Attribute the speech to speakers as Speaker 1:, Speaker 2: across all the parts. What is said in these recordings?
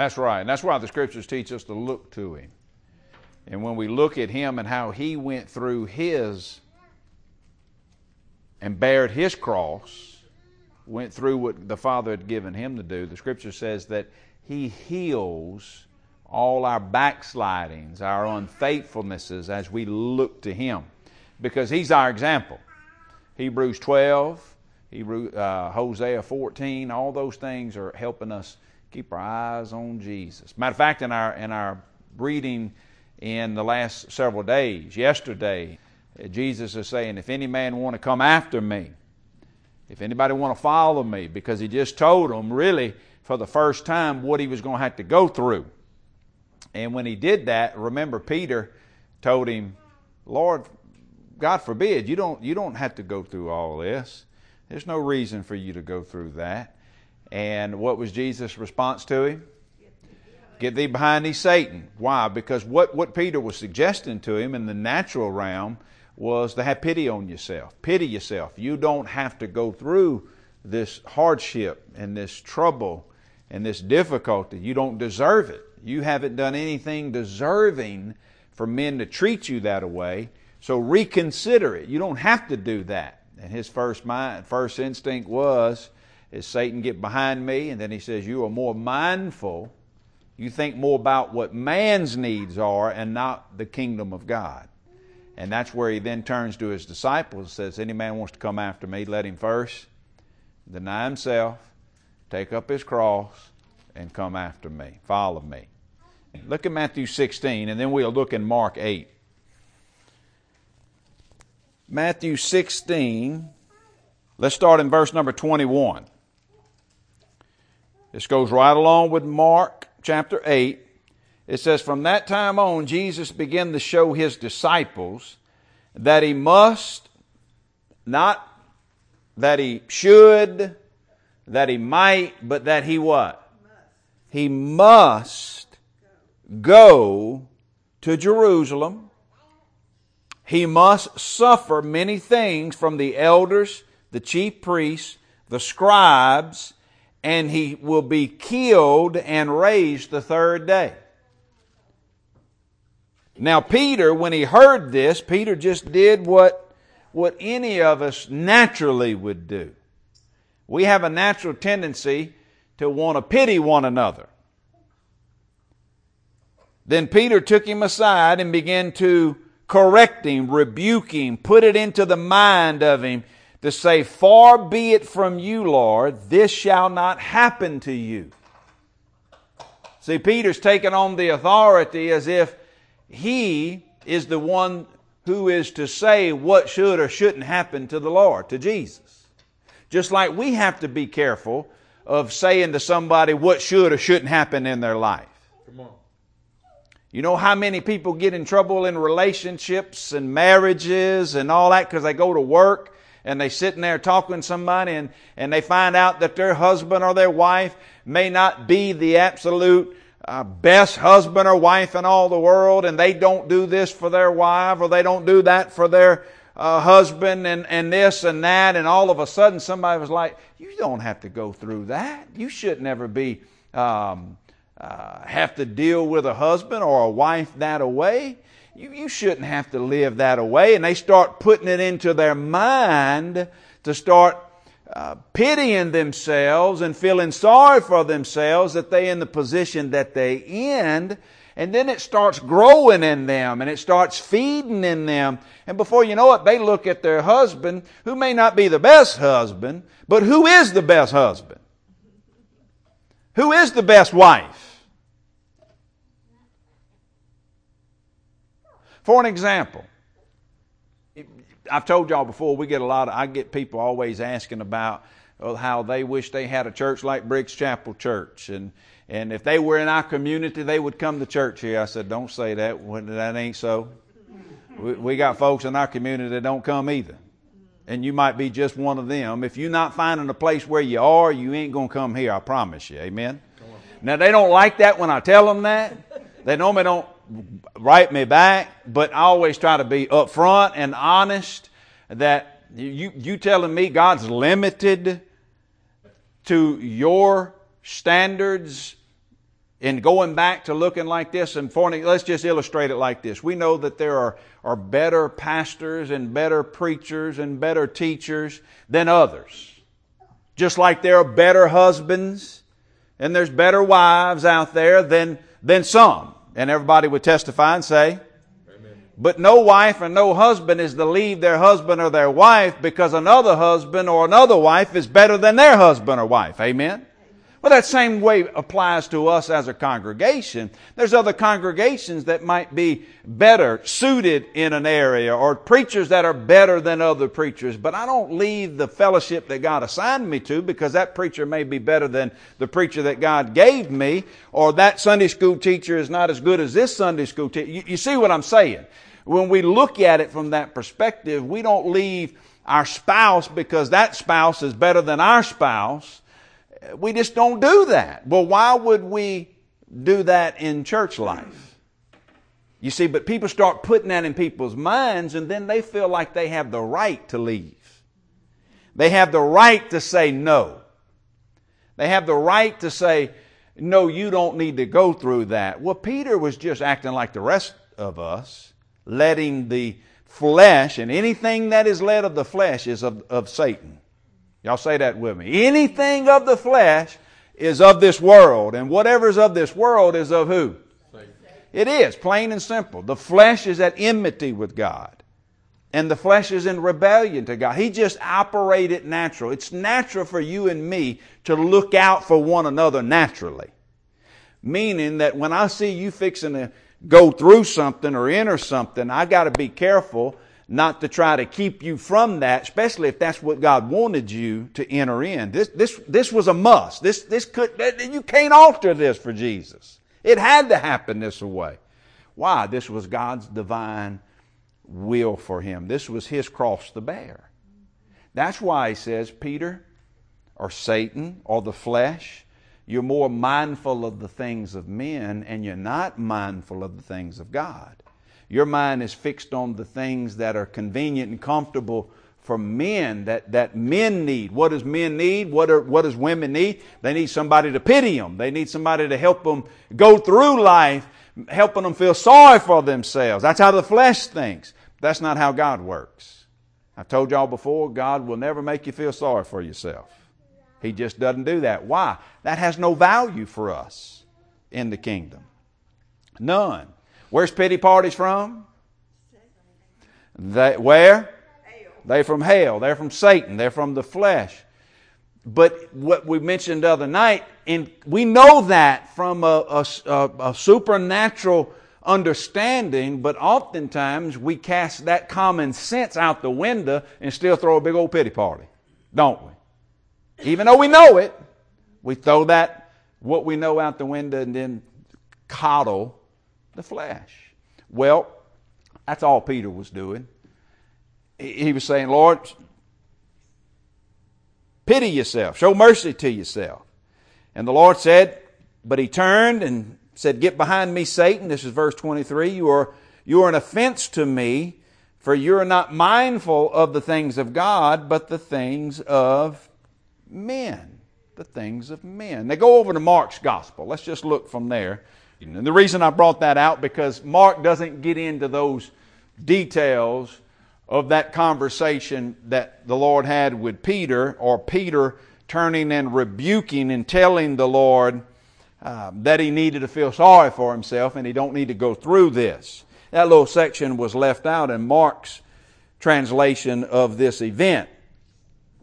Speaker 1: That's right. And that's why the scriptures teach us to look to him. And when we look at him and how he went through his and bared his cross, went through what the Father had given him to do, the scripture says that he heals all our backslidings, our unfaithfulnesses as we look to him because he's our example. Hebrews 12, Hebrew, uh, Hosea 14, all those things are helping us keep our eyes on Jesus. Matter of fact, in our, in our reading in the last several days, yesterday, Jesus is saying, if any man want to come after me, if anybody want to follow me, because he just told them really for the first time what he was going to have to go through. And when he did that, remember Peter told him, Lord, God forbid, you don't, you don't have to go through all this. There's no reason for you to go through that. And what was Jesus' response to him? Get thee behind thee, Satan. Why? Because what, what Peter was suggesting to him in the natural realm was to have pity on yourself. Pity yourself. You don't have to go through this hardship and this trouble and this difficulty. You don't deserve it. You haven't done anything deserving for men to treat you that way. So reconsider it. You don't have to do that. And his first mind, first instinct was, is Satan get behind me? And then he says, You are more mindful. You think more about what man's needs are and not the kingdom of God. And that's where he then turns to his disciples and says, Any man wants to come after me, let him first deny himself, take up his cross, and come after me. Follow me. Look at Matthew 16, and then we'll look in Mark 8. Matthew 16. Let's start in verse number 21. This goes right along with Mark chapter 8. It says, From that time on, Jesus began to show his disciples that he must, not that he should, that he might, but that he what? He must go to Jerusalem he must suffer many things from the elders, the chief priests, the scribes, and he will be killed and raised the third day. Now, Peter, when he heard this, Peter just did what, what any of us naturally would do. We have a natural tendency to want to pity one another. Then Peter took him aside and began to correct him, rebuke him, put it into the mind of him to say, Far be it from you, Lord, this shall not happen to you. See, Peter's taken on the authority as if he is the one who is to say what should or shouldn't happen to the Lord, to Jesus. Just like we have to be careful of saying to somebody what should or shouldn't happen in their life. Come on. You know how many people get in trouble in relationships and marriages and all that because they go to work and they sitting there talking to somebody and, and they find out that their husband or their wife may not be the absolute uh, best husband or wife in all the world and they don't do this for their wife or they don't do that for their uh, husband and, and this and that and all of a sudden somebody was like, you don't have to go through that. You should never be um, uh, have to deal with a husband or a wife that away. You, you shouldn't have to live that away. And they start putting it into their mind to start uh, pitying themselves and feeling sorry for themselves that they in the position that they in. And then it starts growing in them and it starts feeding in them. And before you know it, they look at their husband, who may not be the best husband, but who is the best husband? Who is the best wife? For an example, I've told y'all before, we get a lot of, I get people always asking about uh, how they wish they had a church like Briggs Chapel Church. And, and if they were in our community, they would come to church here. I said, don't say that. That ain't so. We, we got folks in our community that don't come either. And you might be just one of them. If you're not finding a place where you are, you ain't going to come here, I promise you. Amen? Now, they don't like that when I tell them that. They normally don't write me back, but I always try to be upfront and honest that you, you telling me God's limited to your standards in going back to looking like this and fornicating, let's just illustrate it like this. We know that there are, are better pastors and better preachers and better teachers than others. Just like there are better husbands and there's better wives out there than, than some. And everybody would testify and say, but no wife and no husband is to leave their husband or their wife because another husband or another wife is better than their husband or wife. Amen? Well, that same way applies to us as a congregation. There's other congregations that might be better suited in an area or preachers that are better than other preachers, but I don't leave the fellowship that God assigned me to because that preacher may be better than the preacher that God gave me or that Sunday school teacher is not as good as this Sunday school teacher. You, you see what I'm saying? When we look at it from that perspective, we don't leave our spouse because that spouse is better than our spouse we just don't do that. Well, why would we do that in church life? You see, but people start putting that in people's minds and then they feel like they have the right to leave. They have the right to say no. They have the right to say, no, you don't need to go through that. Well, Peter was just acting like the rest of us, letting the flesh and anything that is led of the flesh is of, of Satan. Y'all say that with me. Anything of the flesh is of this world, and whatever is of this world is of who? It is, plain and simple. The flesh is at enmity with God. And the flesh is in rebellion to God. He just operated natural. It's natural for you and me to look out for one another naturally. Meaning that when I see you fixing to go through something or enter something, I gotta be careful not to try to keep you from that, especially if that's what God wanted you to enter in. This, this, this was a must. This, this could, you can't alter this for Jesus. It had to happen this way. Why? This was God's divine will for him. This was his cross to bear. That's why he says, Peter, or Satan, or the flesh, you're more mindful of the things of men and you're not mindful of the things of God. Your mind is fixed on the things that are convenient and comfortable for men that, that men need. What does men need? What, are, what does women need? They need somebody to pity them. They need somebody to help them go through life, helping them feel sorry for themselves. That's how the flesh thinks. That's not how God works. I told y'all before, God will never make you feel sorry for yourself. He just doesn't do that. Why? That has no value for us in the kingdom. None. Where's pity parties from? They, where? They're from hell. They're from Satan. They're from the flesh. But what we mentioned the other night, and we know that from a, a, a supernatural understanding, but oftentimes we cast that common sense out the window and still throw a big old pity party, don't we? Even though we know it, we throw that, what we know out the window and then coddle the flesh. Well, that's all Peter was doing. He was saying, Lord, pity yourself, show mercy to yourself. And the Lord said, but he turned and said, Get behind me, Satan. This is verse 23. You are, you are an offense to me, for you are not mindful of the things of God, but the things of men. The things of men. Now go over to Mark's gospel. Let's just look from there. And the reason I brought that out because Mark doesn't get into those details of that conversation that the Lord had with Peter, or Peter turning and rebuking and telling the Lord uh, that he needed to feel sorry for himself and he don't need to go through this. That little section was left out in Mark's translation of this event.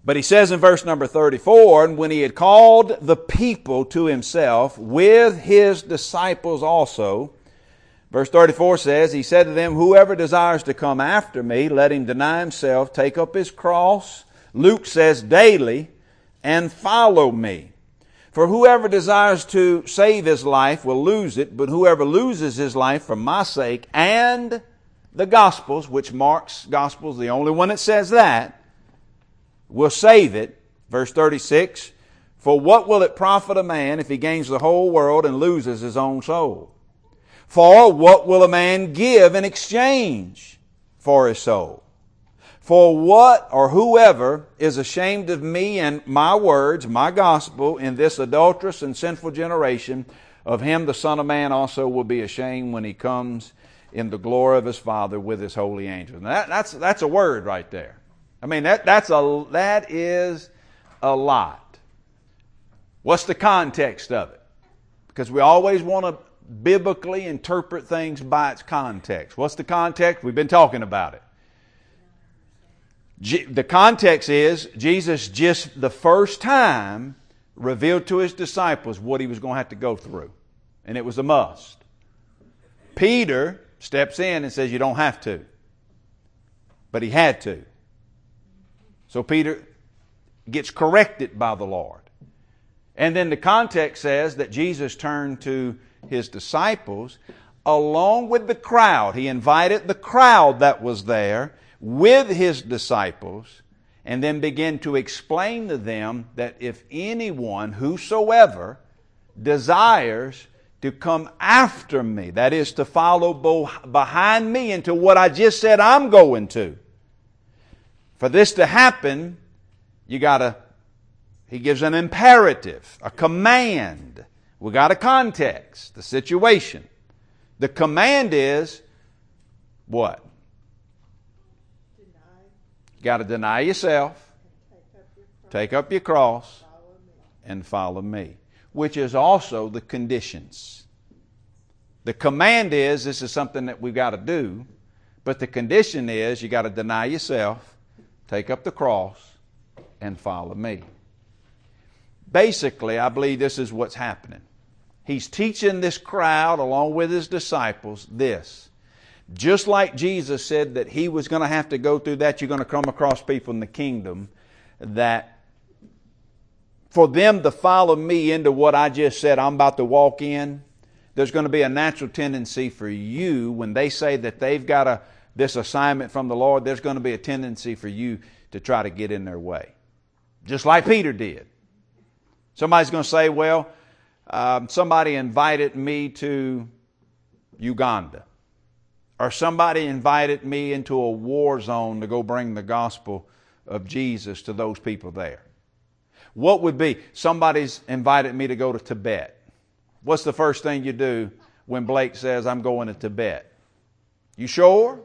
Speaker 1: But he says in verse number 34, and when he had called the people to himself with his disciples also, verse 34 says, he said to them, whoever desires to come after me, let him deny himself, take up his cross, Luke says daily, and follow me. For whoever desires to save his life will lose it, but whoever loses his life for my sake and the Gospels, which Mark's Gospel is the only one that says that, will save it. Verse 36 For what will it profit a man if he gains the whole world and loses his own soul? For what will a man give in exchange for his soul? For what or whoever is ashamed of me and my words, my gospel, in this adulterous and sinful generation, Of him the Son of Man also will be ashamed when he comes in the glory of his Father with his holy angels. Now that, that's, that's a word right there. I mean, that, that's a, that is a lot. What's the context of it? Because we always want to biblically interpret things by its context. What's the context? We've been talking about it. the context is Jesus just the first time revealed to his disciples what he was going to have to go through. And it was a must. Peter steps in and says, You don't have to. But he had to. So Peter gets corrected by the Lord. And then the context says that Jesus turned to his disciples along with the crowd. He invited the crowd that was there with his disciples and then began to explain to them that if anyone, whosoever, desires to come after me, that is to follow behind me into what I just said I'm going to. For this to happen, you gotta, he gives an imperative, a command. We got a context, the situation. The command is what? You got to deny yourself, take up your cross, and follow me, which is also the conditions. The command is this is something that we've got to do, but the condition is you got to deny yourself, take up the cross, and follow me. Basically, I believe this is what's happening. He's teaching this crowd, along with his disciples, this. Just like Jesus said that he was going to have to go through that, you're going to come across people in the kingdom that for them to follow me into what I just said I'm about to walk in, there's going to be a natural tendency for you when they say that they've got a, this assignment from the Lord, there's going to be a tendency for you to try to get in their way. Just like Peter did. Somebody's going to say, well, um, somebody invited me to Uganda or somebody invited me into a war zone to go bring the gospel of Jesus to those people there. What would be somebody's invited me to go to Tibet? What's the first thing you do when Blake says I'm going to Tibet? You sure?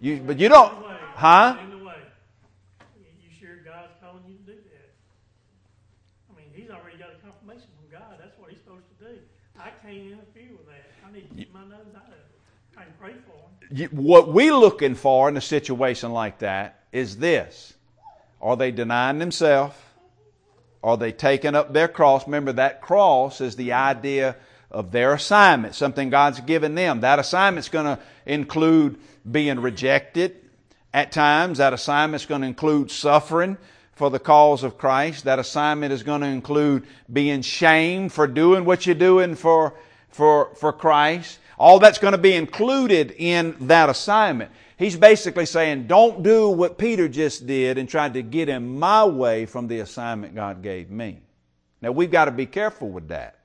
Speaker 1: You, but you don't, huh?
Speaker 2: You sure God's calling you to do that? I mean, He's already got a confirmation from God. That's what He's supposed to do. I can't interfere with that. I need to keep my nose out of it pray for
Speaker 1: What we're looking for in a situation like that is this. Are they denying themselves? Are they taking up their cross? Remember, that cross is the idea of their assignment, something God's given them. That assignment's going to include being rejected at times. That assignment's going to include suffering for the cause of Christ. That assignment is going to include being shamed for doing what you're doing for, for, for Christ. All that's going to be included in that assignment. He's basically saying, don't do what Peter just did and tried to get in my way from the assignment God gave me. Now we've got to be careful with that.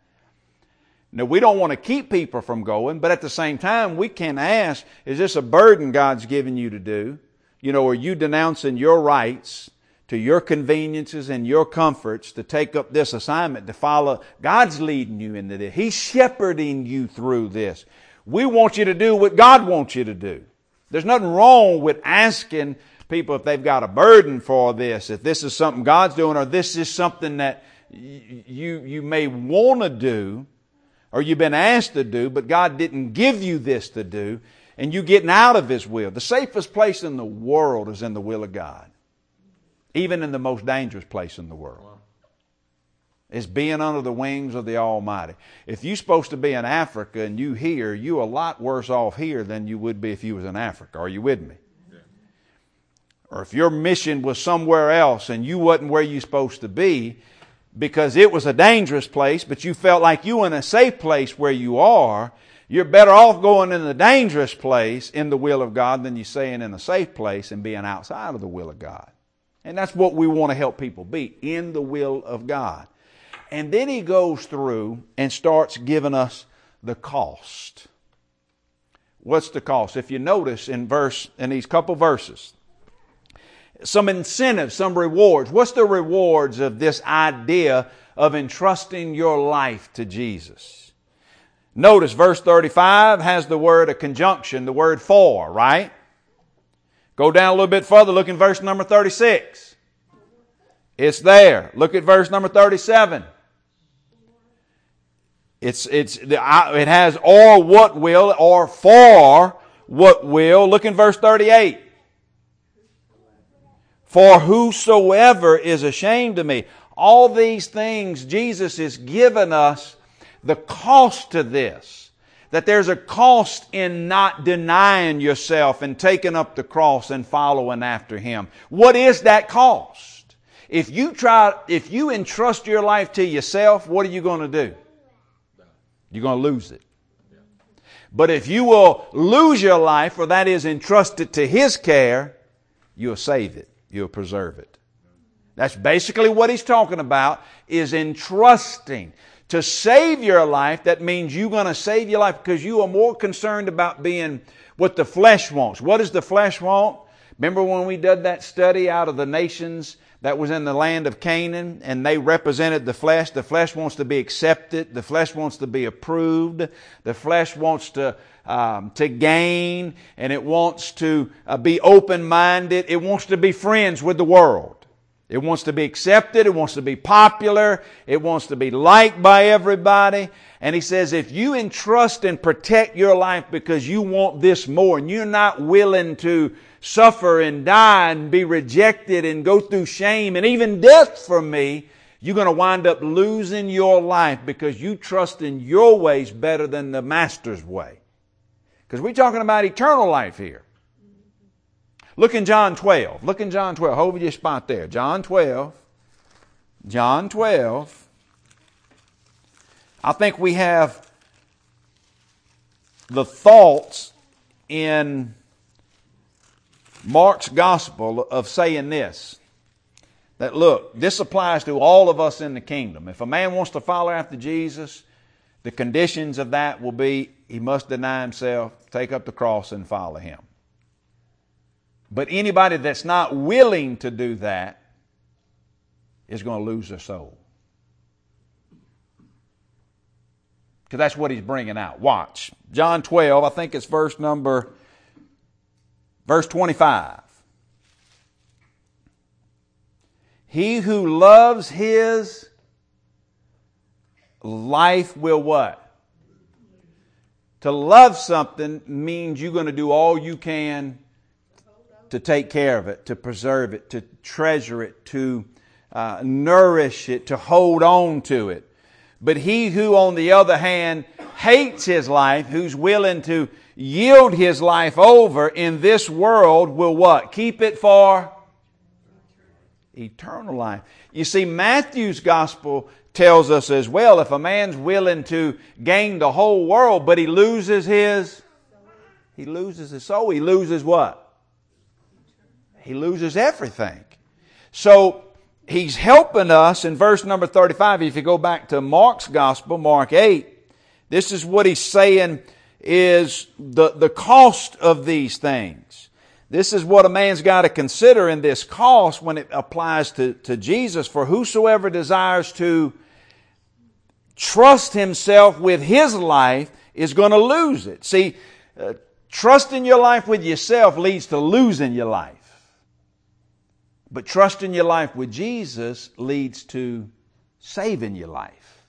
Speaker 1: Now we don't want to keep people from going, but at the same time we can ask, is this a burden God's given you to do? You know, are you denouncing your rights to your conveniences and your comforts to take up this assignment to follow? God's leading you into this. He's shepherding you through this. We want you to do what God wants you to do. There's nothing wrong with asking people if they've got a burden for this, if this is something God's doing, or this is something that you, you may want to do, or you've been asked to do, but God didn't give you this to do, and you're getting out of His will. The safest place in the world is in the will of God, even in the most dangerous place in the world is being under the wings of the Almighty. If you're supposed to be in Africa and you here, you're a lot worse off here than you would be if you was in Africa. Are you with me? Yeah. Or if your mission was somewhere else and you wasn't where you're supposed to be because it was a dangerous place, but you felt like you were in a safe place where you are, you're better off going in the dangerous place in the will of God than you staying in a safe place and being outside of the will of God. And that's what we want to help people be, in the will of God. And then he goes through and starts giving us the cost. What's the cost? If you notice in verse in these couple verses, some incentives, some rewards. What's the rewards of this idea of entrusting your life to Jesus. Notice verse 35 has the word a conjunction, the word for, right? Go down a little bit further, look in verse number 36. It's there. Look at verse number 37. It's, it's, it has or what will or for what will. Look in verse 38. For whosoever is ashamed of me. All these things Jesus has given us the cost to this. That there's a cost in not denying yourself and taking up the cross and following after Him. What is that cost? If you try, if you entrust your life to yourself, what are you going to do? You're going to lose it. But if you will lose your life, or that is entrusted to His care, you'll save it you'll preserve it. That's basically what he's talking about is entrusting. To save your life, that means you're going to save your life because you are more concerned about being what the flesh wants. What does the flesh want? Remember when we did that study out of the nations that was in the land of Canaan and they represented the flesh? The flesh wants to be accepted. The flesh wants to be approved. The flesh wants to um, to gain and it wants to uh, be open minded. It wants to be friends with the world. It wants to be accepted. It wants to be popular. It wants to be liked by everybody. And he says, if you entrust and protect your life because you want this more and you're not willing to suffer and die and be rejected and go through shame and even death for me, you're going to wind up losing your life because you trust in your ways better than the master's way. Because we're talking about eternal life here. Look in John 12. Look in John 12. Hold your spot there. John 12. John 12. I think we have the thoughts in Mark's gospel of saying this that look, this applies to all of us in the kingdom. If a man wants to follow after Jesus, the conditions of that will be he must deny himself, take up the cross, and follow him. But anybody that's not willing to do that is going to lose their soul. Because that's what he's bringing out. Watch. John 12, I think it's verse number, verse 25. He who loves his life will what? To love something means you're going to do all you can to take care of it, to preserve it, to treasure it, to uh, nourish it, to hold on to it. But he who, on the other hand, hates his life, who's willing to yield his life over in this world, will what? Keep it for eternal life. You see, Matthew's gospel tells us as well if a man's willing to gain the whole world, but he loses his, he loses his soul. He loses what? He loses everything. So, he's helping us in verse number 35. If you go back to Mark's gospel, Mark 8, this is what he's saying is the, the cost of these things. This is what a man's got to consider in this cost when it applies to, to Jesus. For whosoever desires to trust himself with his life is going to lose it. See, uh, trusting your life with yourself leads to losing your life. But trusting your life with Jesus leads to saving your life.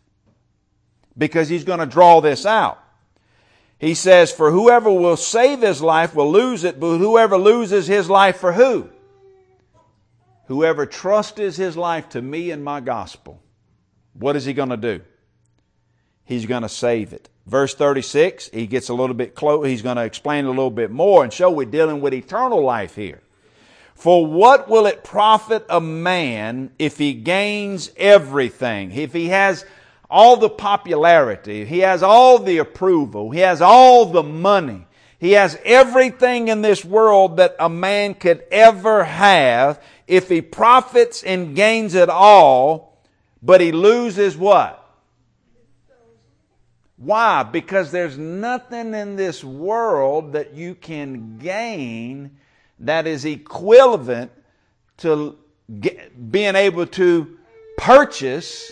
Speaker 1: Because he's going to draw this out. He says, For whoever will save his life will lose it, but whoever loses his life for who? Whoever trusts his life to me and my gospel, what is he going to do? he's going to save it. Verse 36, he gets a little bit close. He's going to explain a little bit more and show we're dealing with eternal life here. For what will it profit a man if he gains everything? If he has all the popularity, he has all the approval, he has all the money, he has everything in this world that a man could ever have. If he profits and gains it all, but he loses what? Why? Because there's nothing in this world that you can gain that is equivalent to get, being able to purchase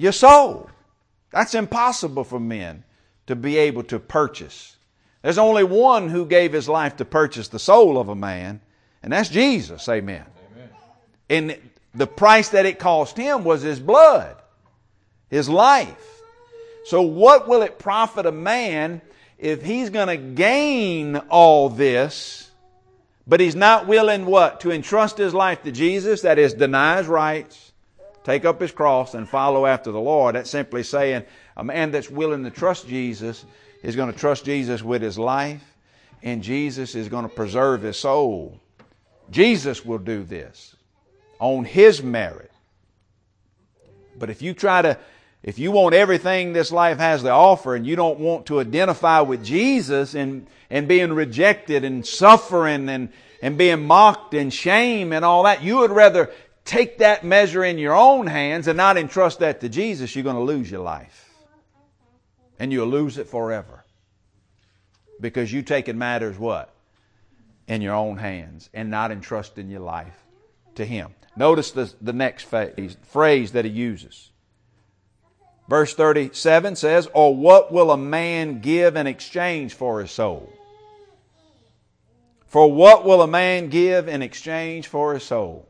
Speaker 1: your soul. That's impossible for men to be able to purchase. There's only one who gave his life to purchase the soul of a man, and that's Jesus. Amen. Amen. And the price that it cost him was his blood, his life. So, what will it profit a man if he's going to gain all this, but he's not willing what? To entrust his life to Jesus, that is, deny his rights, take up his cross, and follow after the Lord. That's simply saying a man that's willing to trust Jesus is going to trust Jesus with his life, and Jesus is going to preserve his soul. Jesus will do this on his merit. But if you try to, if you want everything this life has to offer and you don't want to identify with Jesus and, and being rejected and suffering and, and being mocked and shame and all that, you would rather take that measure in your own hands and not entrust that to Jesus, you're going to lose your life. And you'll lose it forever. Because you taking matters what? In your own hands and not entrusting your life to Him. Notice the, the next phase, phrase that he uses. Verse 37 says, Or what will a man give in exchange for his soul? For what will a man give in exchange for his soul?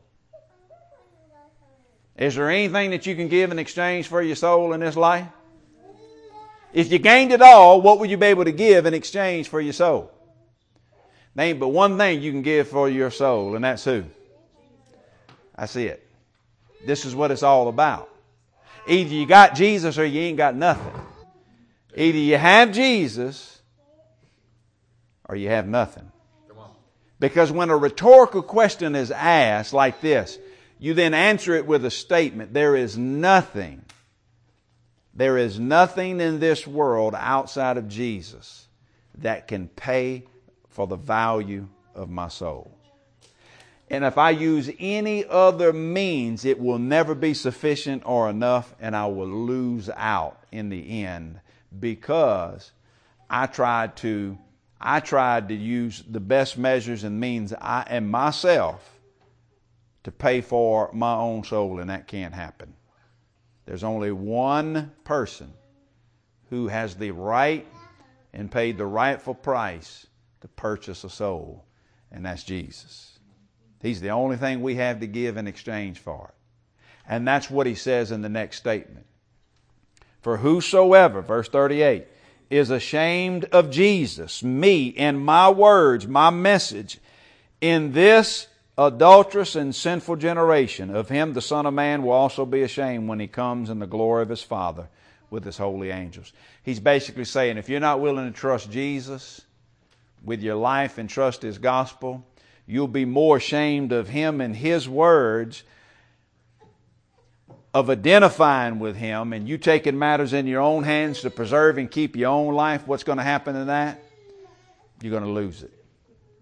Speaker 1: Is there anything that you can give in exchange for your soul in this life? If you gained it all, what would you be able to give in exchange for your soul? There ain't but one thing you can give for your soul, and that's who? That's it. This is what it's all about. Either you got Jesus or you ain't got nothing. Either you have Jesus or you have nothing. Because when a rhetorical question is asked like this, you then answer it with a statement. There is nothing, there is nothing in this world outside of Jesus that can pay for the value of my soul. And if I use any other means, it will never be sufficient or enough, and I will lose out in the end because I tried to I tried to use the best measures and means I and myself to pay for my own soul, and that can't happen. There's only one person who has the right and paid the rightful price to purchase a soul, and that's Jesus. He's the only thing we have to give in exchange for it. And that's what he says in the next statement. For whosoever, verse 38, is ashamed of Jesus, me, and my words, my message, in this adulterous and sinful generation, of him the Son of Man will also be ashamed when he comes in the glory of his Father with his holy angels. He's basically saying if you're not willing to trust Jesus with your life and trust his gospel, you'll be more ashamed of him and his words of identifying with him and you taking matters in your own hands to preserve and keep your own life, what's going to happen in that? You're going to lose it.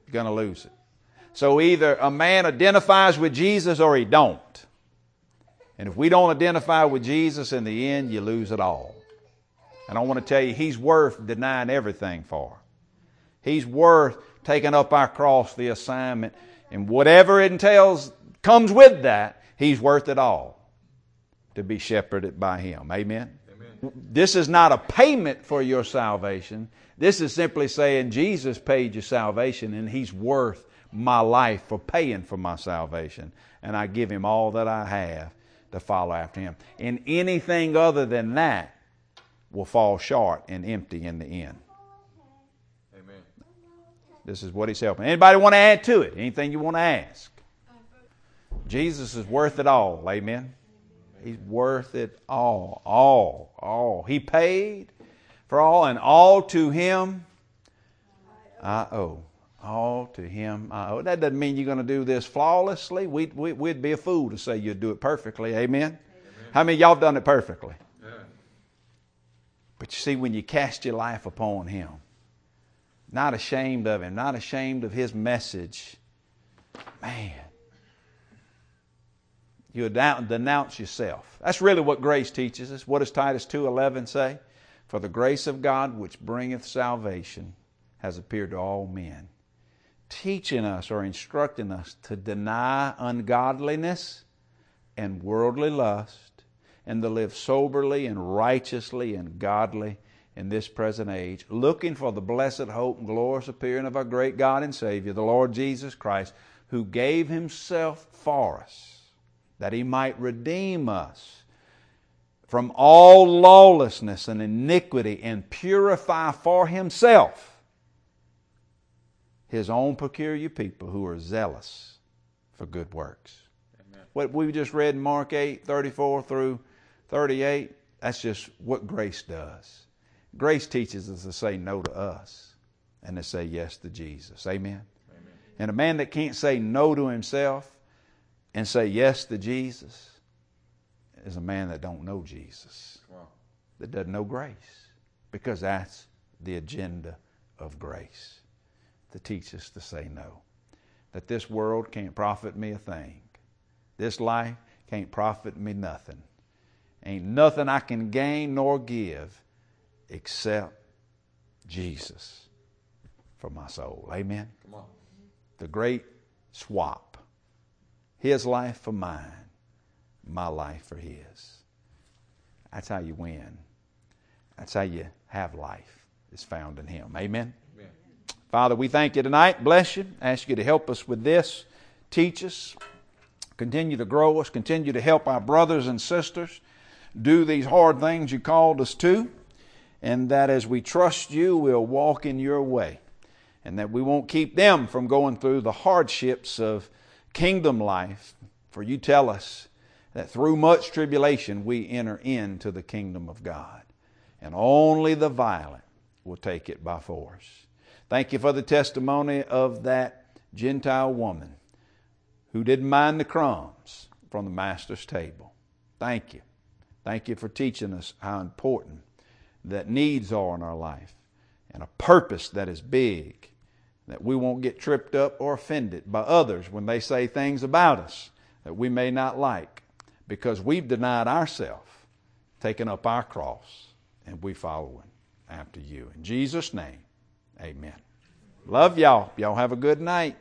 Speaker 1: You're going to lose it. So either a man identifies with Jesus or he don't. And if we don't identify with Jesus in the end, you lose it all. And I want to tell you, he's worth denying everything for. He's worth taking up our cross, the assignment, and whatever it entails comes with that, He's worth it all to be shepherded by Him. Amen? Amen. This is not a payment for your salvation. This is simply saying Jesus paid your salvation and He's worth my life for paying for my salvation. And I give Him all that I have to follow after Him. And anything other than that will fall short and empty in the end. Amen. This is what he's helping. Anybody want to add to it? Anything you want to ask? Jesus is worth it all. Amen. He's worth it all. All. All. He paid for all, and all to him I owe. All to him I owe. That doesn't mean you're going to do this flawlessly. We'd, we, would be a fool to say you'd do it perfectly. Amen? Amen. How many y'all have done it perfectly? Yeah. But you see, when you cast your life upon him, not ashamed of him, not ashamed of his message. Man, you denounce yourself. That's really what grace teaches us. What does Titus 2:11 say? For the grace of God which bringeth salvation has appeared to all men, teaching us or instructing us to deny ungodliness and worldly lust and to live soberly and righteously and godly in this present age, looking for the blessed hope and glorious appearing of our great God and Savior, the Lord Jesus Christ, who gave Himself for us, that He might redeem us from all lawlessness and iniquity and purify for Himself His own peculiar people who are zealous for good works. Amen. What we just read in Mark 8 34 through 38, that's just what grace does. Grace teaches us to say no to us and to say yes to Jesus. Amen. Amen. And a man that can't say no to himself and say yes to Jesus is a man that don't know Jesus. Wow. That doesn't know grace. Because that's the agenda of grace. To teach us to say no. That this world can't profit me a thing. This life can't profit me nothing. Ain't nothing I can gain nor give except Jesus for my soul. Amen. Come on. The great swap. His life for mine, my life for his. That's how you win. That's how you have life. Is found in him. Amen. Father, we thank you tonight. Bless you. Ask you to help us with this. Teach us. Continue to grow us. Continue to help our brothers and sisters do these hard things you called us to, and that as we trust you, we'll walk in your way, and that we won't keep them from going through the hardships of kingdom life. For you tell us that through much tribulation we enter into the kingdom of God, and only the violent will take it by force. Thank you for the testimony of that Gentile woman who didn't mind the crumbs from the Master's table. Thank you. Thank you for teaching us how important that needs are in our life and a purpose that is big, that we won't get tripped up or offended by others when they say things about us that we may not like because we've denied ourselves, taken up our cross, and we following after you. In Jesus' name, amen. Love y'all. Y'all have a good night.